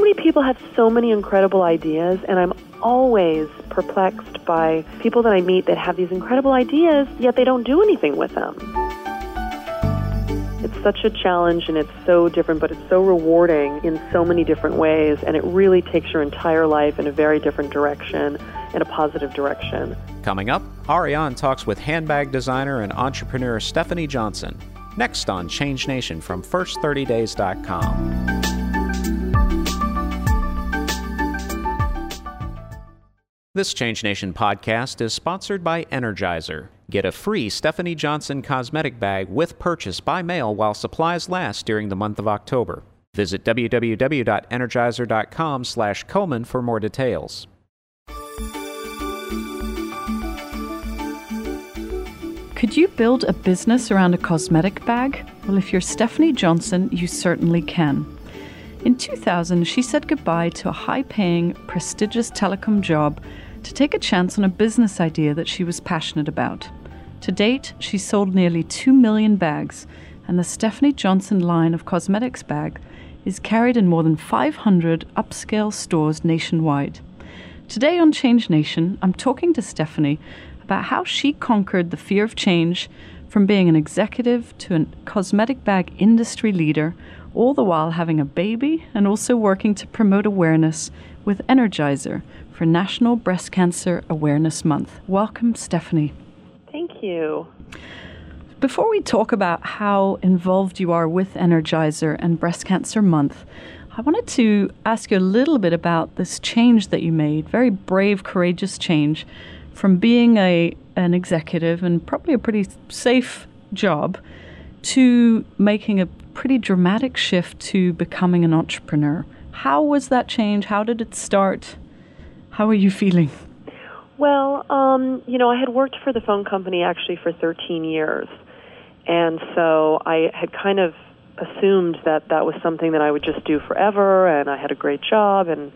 many people have so many incredible ideas, and I'm always perplexed by people that I meet that have these incredible ideas, yet they don't do anything with them. It's such a challenge and it's so different, but it's so rewarding in so many different ways, and it really takes your entire life in a very different direction, in a positive direction. Coming up, Ariane talks with handbag designer and entrepreneur Stephanie Johnson. Next on Change Nation from First30Days.com. This Change Nation podcast is sponsored by Energizer. Get a free Stephanie Johnson cosmetic bag with purchase by mail while supplies last during the month of October. Visit www.energizer.com slash Komen for more details. Could you build a business around a cosmetic bag? Well, if you're Stephanie Johnson, you certainly can. In 2000, she said goodbye to a high paying, prestigious telecom job to take a chance on a business idea that she was passionate about. To date, she's sold nearly 2 million bags, and the Stephanie Johnson line of cosmetics bag is carried in more than 500 upscale stores nationwide. Today on Change Nation, I'm talking to Stephanie about how she conquered the fear of change from being an executive to a cosmetic bag industry leader all the while having a baby and also working to promote awareness with Energizer for National Breast Cancer Awareness Month. Welcome, Stephanie. Thank you. Before we talk about how involved you are with Energizer and Breast Cancer Month, I wanted to ask you a little bit about this change that you made, very brave, courageous change from being a an executive and probably a pretty safe job to making a pretty dramatic shift to becoming an entrepreneur. How was that change? How did it start? How are you feeling? Well, um, you know, I had worked for the phone company actually for 13 years. And so I had kind of assumed that that was something that I would just do forever, and I had a great job. And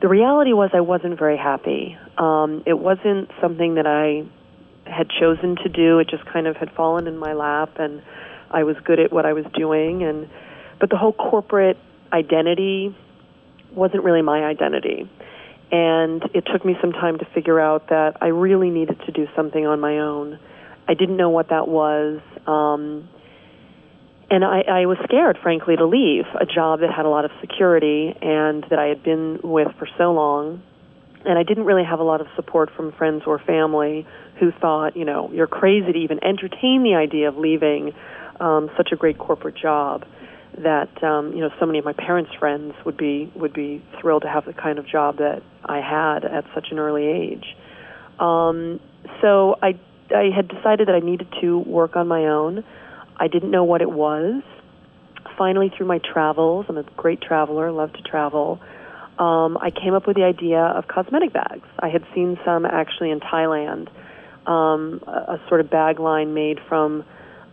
the reality was, I wasn't very happy. Um, it wasn't something that I had chosen to do. It just kind of had fallen in my lap, and I was good at what I was doing. And but the whole corporate identity wasn't really my identity. And it took me some time to figure out that I really needed to do something on my own. I didn't know what that was. Um, and I, I was scared, frankly, to leave a job that had a lot of security and that I had been with for so long. And I didn't really have a lot of support from friends or family who thought, you know, you're crazy to even entertain the idea of leaving um, such a great corporate job that um, you know so many of my parents' friends would be would be thrilled to have the kind of job that I had at such an early age. Um, so I I had decided that I needed to work on my own. I didn't know what it was. Finally, through my travels, I'm a great traveler, love to travel. Um, I came up with the idea of cosmetic bags. I had seen some actually in Thailand, um, a, a sort of bag line made from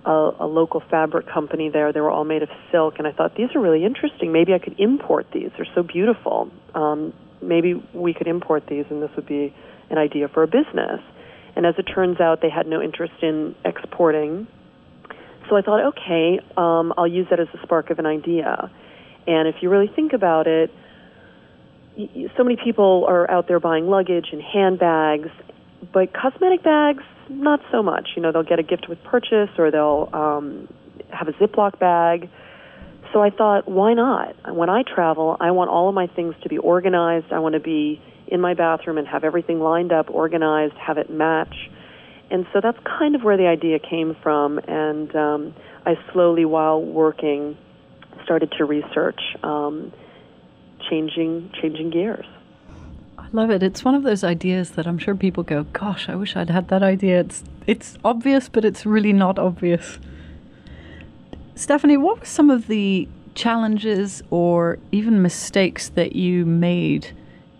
a, a local fabric company there. They were all made of silk, and I thought these are really interesting. Maybe I could import these. They're so beautiful. Um, maybe we could import these, and this would be an idea for a business. And as it turns out, they had no interest in exporting. So I thought, okay, um, I'll use that as a spark of an idea. And if you really think about it, so many people are out there buying luggage and handbags, but cosmetic bags not so much. You know, they'll get a gift with purchase or they'll um, have a Ziploc bag. So I thought, why not? When I travel, I want all of my things to be organized. I want to be in my bathroom and have everything lined up, organized, have it match. And so that's kind of where the idea came from. And um, I slowly, while working, started to research um, changing changing gears. I love it. It's one of those ideas that I'm sure people go, "Gosh, I wish I'd had that idea." It's it's obvious, but it's really not obvious. Stephanie, what were some of the challenges or even mistakes that you made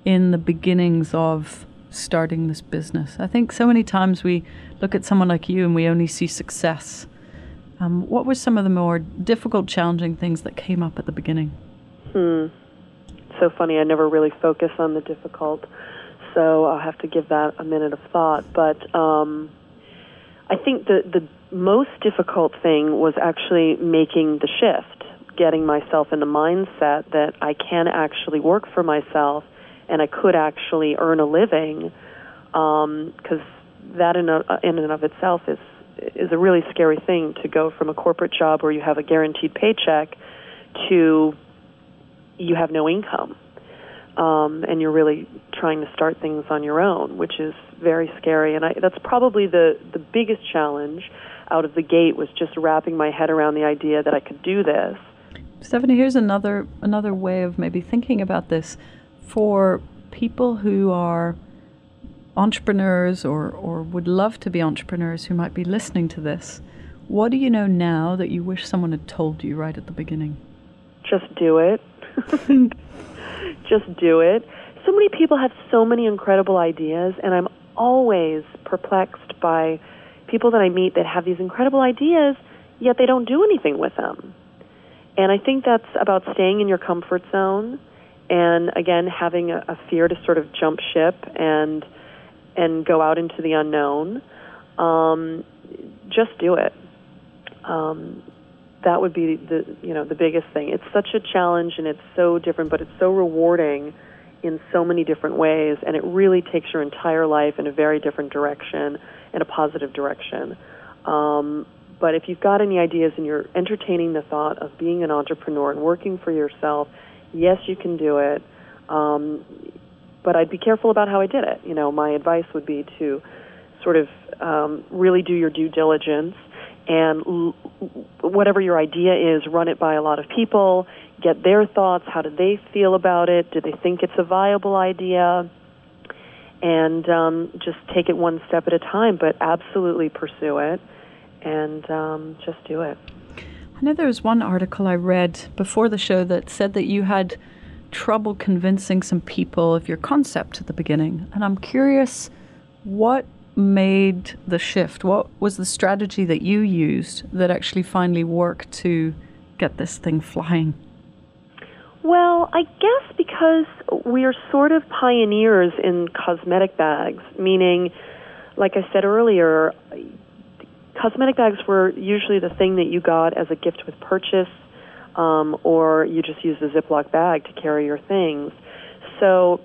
in the beginnings of starting this business? I think so many times we look at someone like you and we only see success. Um, what were some of the more difficult, challenging things that came up at the beginning? Hmm so funny. I never really focus on the difficult, so I'll have to give that a minute of thought. But um, I think the the most difficult thing was actually making the shift getting myself in the mindset that I can actually work for myself and I could actually earn a living, because um, that in, a, in and of itself is is a really scary thing to go from a corporate job where you have a guaranteed paycheck to you have no income. Um, and you're really trying to start things on your own, which is very scary. And I, that's probably the, the biggest challenge out of the gate was just wrapping my head around the idea that I could do this. Stephanie, here's another another way of maybe thinking about this for people who are entrepreneurs or, or would love to be entrepreneurs who might be listening to this. What do you know now that you wish someone had told you right at the beginning? Just do it. Just do it. So many people have so many incredible ideas, and I'm always perplexed by people that I meet that have these incredible ideas, yet they don't do anything with them. And I think that's about staying in your comfort zone and again having a, a fear to sort of jump ship and and go out into the unknown. Um, just do it. Um, that would be the you know the biggest thing. It's such a challenge and it's so different, but it's so rewarding in so many different ways, and it really takes your entire life in a very different direction, in a positive direction. Um, but if you've got any ideas and you're entertaining the thought of being an entrepreneur and working for yourself, yes, you can do it. Um, but I'd be careful about how I did it. You know, my advice would be to sort of um, really do your due diligence and l- whatever your idea is, run it by a lot of people, get their thoughts. How do they feel about it? Do they think it's a viable idea? And um, just take it one step at a time, but absolutely pursue it and um, just do it. I know there was one article I read before the show that said that you had trouble convincing some people of your concept at the beginning. And I'm curious what made the shift? What was the strategy that you used that actually finally worked to get this thing flying? Well, I guess because we are sort of pioneers in cosmetic bags, meaning, like I said earlier, cosmetic bags were usually the thing that you got as a gift with purchase um, or you just use a Ziploc bag to carry your things. So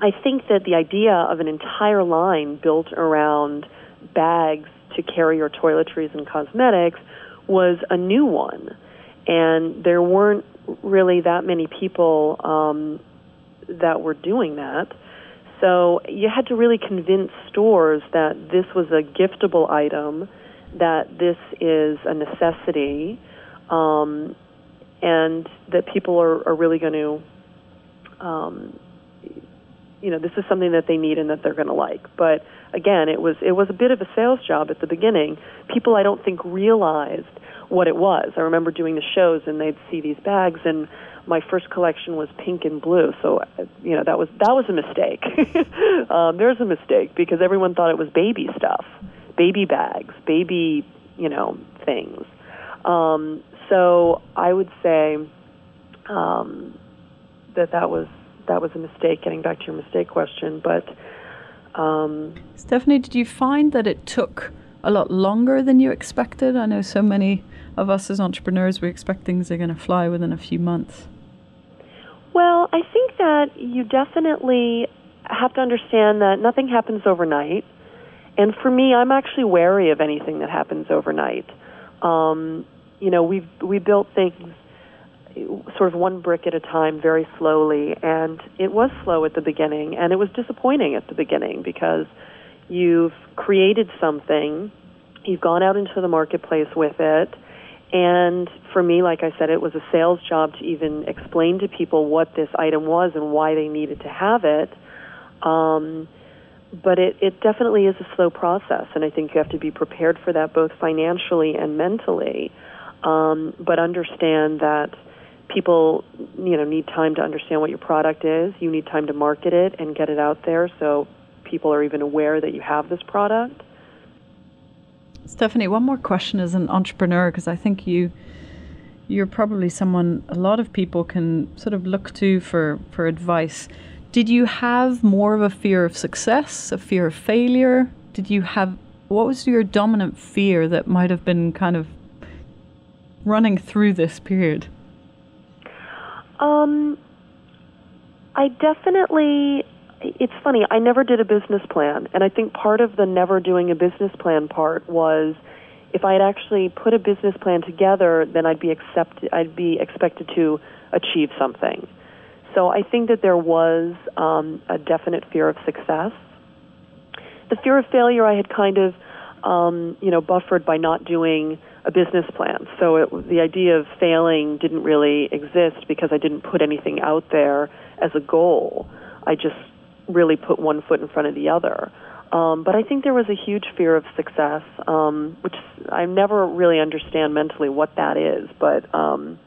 I think that the idea of an entire line built around bags to carry your toiletries and cosmetics was a new one. And there weren't really that many people um, that were doing that. So you had to really convince stores that this was a giftable item, that this is a necessity, um, and that people are, are really going to, um, you know, this is something that they need and that they're going to like. But again, it was it was a bit of a sales job at the beginning. People, I don't think, realized what it was. I remember doing the shows and they'd see these bags and my first collection was pink and blue so you know that was that was a mistake um, there's a mistake because everyone thought it was baby stuff baby bags baby you know things um, so I would say um, that that was that was a mistake. Getting back to your mistake question, but um, Stephanie, did you find that it took a lot longer than you expected? I know so many of us as entrepreneurs we expect things are going to fly within a few months. Well, I think that you definitely have to understand that nothing happens overnight. And for me, I'm actually wary of anything that happens overnight. Um, you know, we we built things sort of one brick at a time very slowly. And it was slow at the beginning and it was disappointing at the beginning because you've created something you've gone out into the marketplace with it and for me like i said it was a sales job to even explain to people what this item was and why they needed to have it. Um, but it, it definitely is a slow process and i think you have to be prepared for that both financially and mentally. Um, but understand that people you know need time to understand what your product is. You need time to market it and get it out there so people are even aware that you have this product. Stephanie, one more question as an entrepreneur because I think you you're probably someone a lot of people can sort of look to for for advice. Did you have more of a fear of success, a fear of failure? Did you have what was your dominant fear that might have been kind of running through this period? Um, I definitely. It's funny. I never did a business plan, and I think part of the never doing a business plan part was if I had actually put a business plan together, then I'd be accepted. I'd be expected to achieve something. So I think that there was um, a definite fear of success. The fear of failure I had kind of, um, you know, buffered by not doing a business plan. So it, the idea of failing didn't really exist because I didn't put anything out there as a goal. I just really put one foot in front of the other. Um, but I think there was a huge fear of success, um, which I never really understand mentally what that is. But um,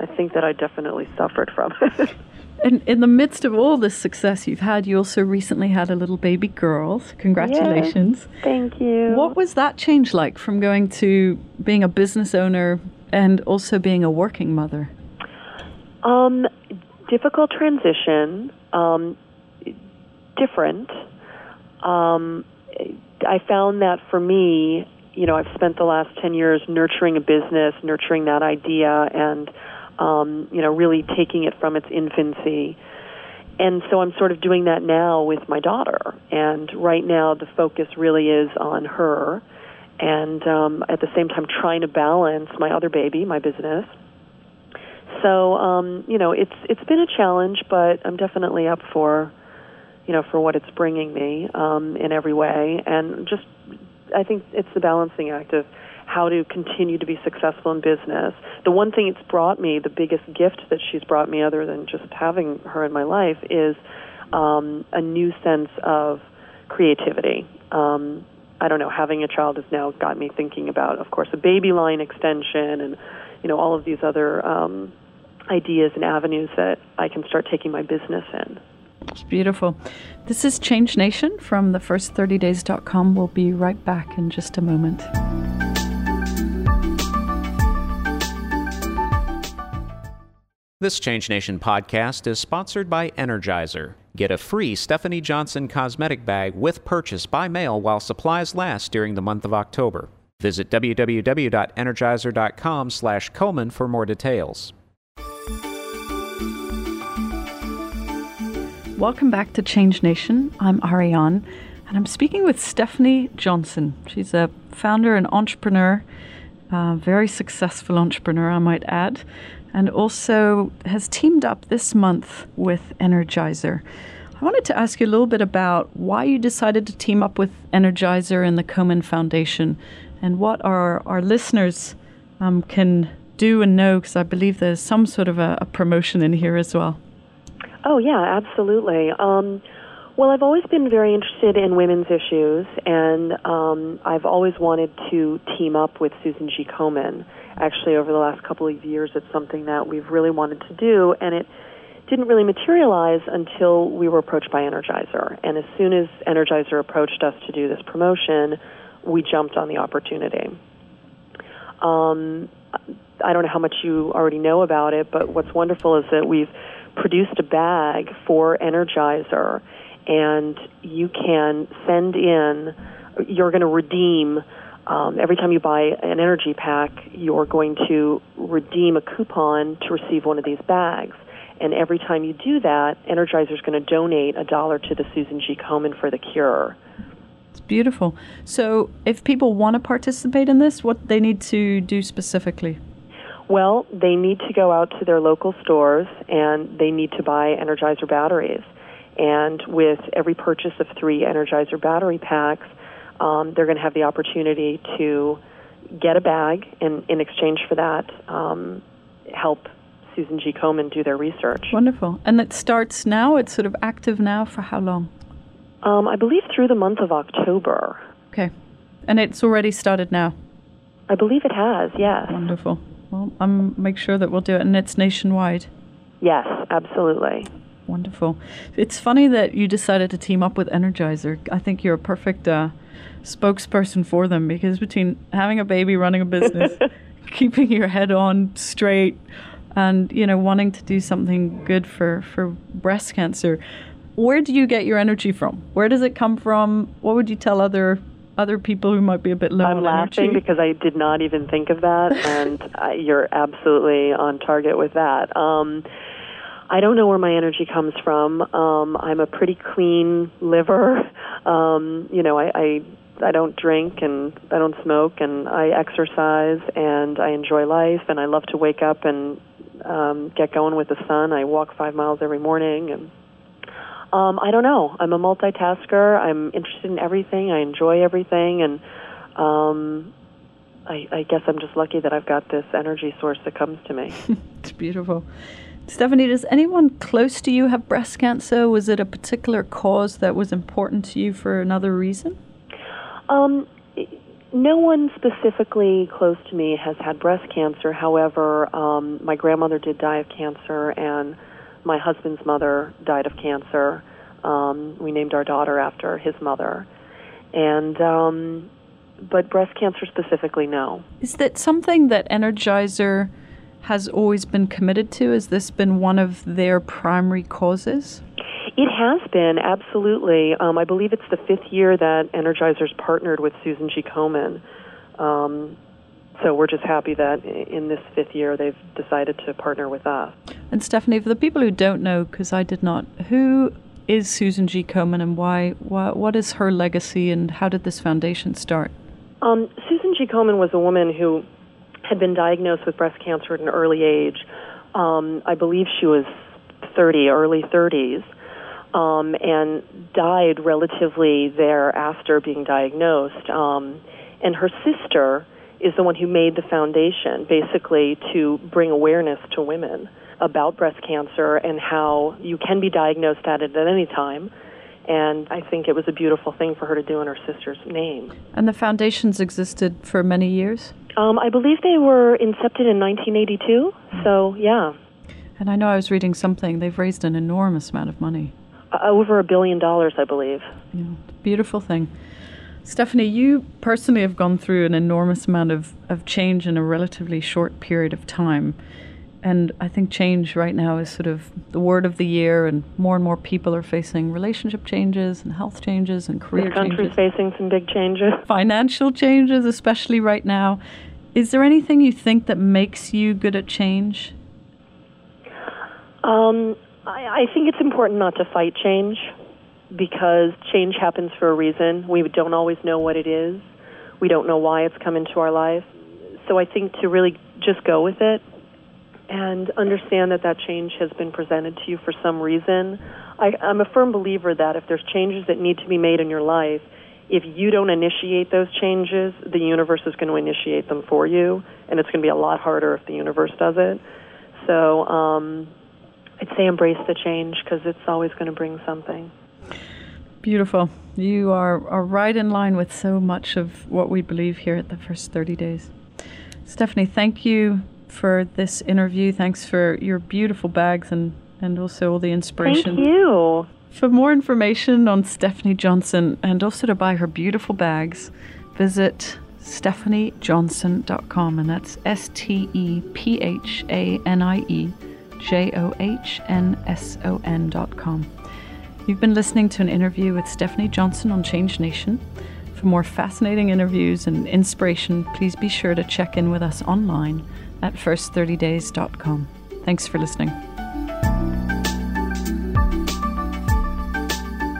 I think that I definitely suffered from it. in, in the midst of all this success you've had, you also recently had a little baby girl. Congratulations. Yes, thank you. What was that change like from going to being a business owner and also being a working mother? Um, difficult transition, um, different. Um, I found that for me, you know, I've spent the last 10 years nurturing a business, nurturing that idea, and um, you know, really taking it from its infancy. And so I'm sort of doing that now with my daughter. And right now, the focus really is on her, and um, at the same time, trying to balance my other baby, my business. So, um, you know, it's it's been a challenge, but I'm definitely up for, you know, for what it's bringing me um, in every way. And just, I think it's the balancing act of how to continue to be successful in business. The one thing it's brought me, the biggest gift that she's brought me, other than just having her in my life, is um, a new sense of creativity. Um, I don't know, having a child has now got me thinking about, of course, a baby line extension and, you know, all of these other um, ideas and avenues that I can start taking my business in. It's beautiful. This is Change Nation from thefirst30days.com. We'll be right back in just a moment. This Change Nation podcast is sponsored by Energizer. Get a free Stephanie Johnson cosmetic bag with purchase by mail while supplies last during the month of October. Visit www.energizer.com slash Komen for more details. Welcome back to Change Nation. I'm Ariane, and I'm speaking with Stephanie Johnson. She's a founder and entrepreneur, very successful entrepreneur, I might add and also has teamed up this month with Energizer. I wanted to ask you a little bit about why you decided to team up with Energizer and the Komen Foundation and what our, our listeners um, can do and know, because I believe there's some sort of a, a, promotion in here as well. Oh, yeah, absolutely. Um, well, I've always been very interested in women's issues, and um, I've always wanted to team up with Susan G. Komen actually over the last couple of years it's something that we've really wanted to do and it didn't really materialize until we were approached by Energizer. And as soon as Energizer approached us to do this promotion, we jumped on the opportunity. Um, I don't know how much you already know about it, but what's wonderful is that we've produced a bag for Energizer, and you can send in, you're going to redeem um, every time you buy an energy pack, you're going to redeem a coupon to receive one of these bags. And every time you do that, Energizer is going to donate a dollar to the Susan G. Komen for the cure. It's beautiful. So, if people want to participate in this, what they need to do specifically? Well, they need to go out to their local stores and they need to buy Energizer batteries. And with every purchase of three Energizer battery packs, um, they're going to have the opportunity to get a bag and in exchange for that um, help Susan G. Komen do their research. Wonderful. And it starts now? It's sort of active now for how long? Um, I believe through the month of October. Okay. And it's already started now? I believe it has, yes. Wonderful. Well, I'm make sure that we'll do it, and it's nationwide. Yes, absolutely. Wonderful. It's funny that you decided to team up with Energizer. I think you're a perfect uh, spokesperson for them because between having a baby, running a business, keeping your head on straight, and you know wanting to do something good for for breast cancer, where do you get your energy from? Where does it come from? What would you tell other other people who might be a bit low I'm laughing energy? because I did not even think of that, and uh, you're absolutely on target with that. Um, I don't know where my energy comes from. Um, I'm a pretty clean liver. Um, you know, I, I I don't drink and I don't smoke and I exercise and I enjoy life and I love to wake up and um, get going with the sun. I walk five miles every morning and um, I don't know. I'm a multitasker. I'm interested in everything. I enjoy everything and um, I, I guess I'm just lucky that I've got this energy source that comes to me. it's beautiful. Stephanie, does anyone close to you have breast cancer? Was it a particular cause that was important to you for another reason? Um, no one specifically close to me has had breast cancer. However, um, my grandmother did die of cancer, and my husband's mother died of cancer. Um, we named our daughter after his mother, and um, but breast cancer specifically, no. Is that something that Energizer has always been committed to? Has this been one of their primary causes? It has been, absolutely. Um, I believe it's the fifth year that Energizer's partnered with Susan G. Komen. Um, so we're just happy that in this fifth year they've decided to partner with us. And Stephanie, for the people who don't know, because I did not, who is Susan G. Komen and why, why? What is her legacy and how did this foundation start? Um, Susan G. Komen was a woman who had been diagnosed with breast cancer at an early age. Um, I believe she was 30, early 30s, um, and died relatively thereafter being diagnosed. Um, and her sister is the one who made the foundation, basically to bring awareness to women about breast cancer and how you can be diagnosed at it at any time. And I think it was a beautiful thing for her to do in her sister's name. And the foundations existed for many years? Um, I believe they were incepted in 1982. So, yeah. And I know I was reading something, they've raised an enormous amount of money. Uh, over a billion dollars, I believe. Yeah, beautiful thing. Stephanie, you personally have gone through an enormous amount of, of change in a relatively short period of time. And I think change right now is sort of the word of the year, and more and more people are facing relationship changes and health changes and career changes. the country's changes. facing some big changes. Financial changes, especially right now. Is there anything you think that makes you good at change? Um, I, I think it's important not to fight change because change happens for a reason. We don't always know what it is. We don't know why it's come into our life. So I think to really just go with it and understand that that change has been presented to you for some reason. I, I'm a firm believer that if there's changes that need to be made in your life, if you don't initiate those changes, the universe is going to initiate them for you, and it's going to be a lot harder if the universe does it. So um, I'd say embrace the change because it's always going to bring something. Beautiful. You are, are right in line with so much of what we believe here at the first 30 days. Stephanie, thank you for this interview. Thanks for your beautiful bags and, and also all the inspiration. Thank you. For more information on Stephanie Johnson and also to buy her beautiful bags, visit stephaniejohnson.com and that's S T E P H A N I E J O H N S O N.com. You've been listening to an interview with Stephanie Johnson on Change Nation. For more fascinating interviews and inspiration, please be sure to check in with us online at first30days.com. Thanks for listening.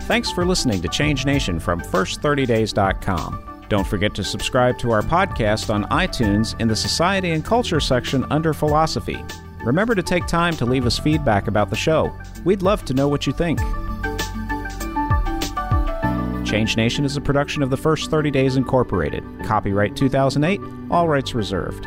Thanks for listening to Change Nation from first30days.com. Don't forget to subscribe to our podcast on iTunes in the Society and Culture section under Philosophy. Remember to take time to leave us feedback about the show. We'd love to know what you think. Change Nation is a production of the First 30 Days Incorporated. Copyright 2008, all rights reserved.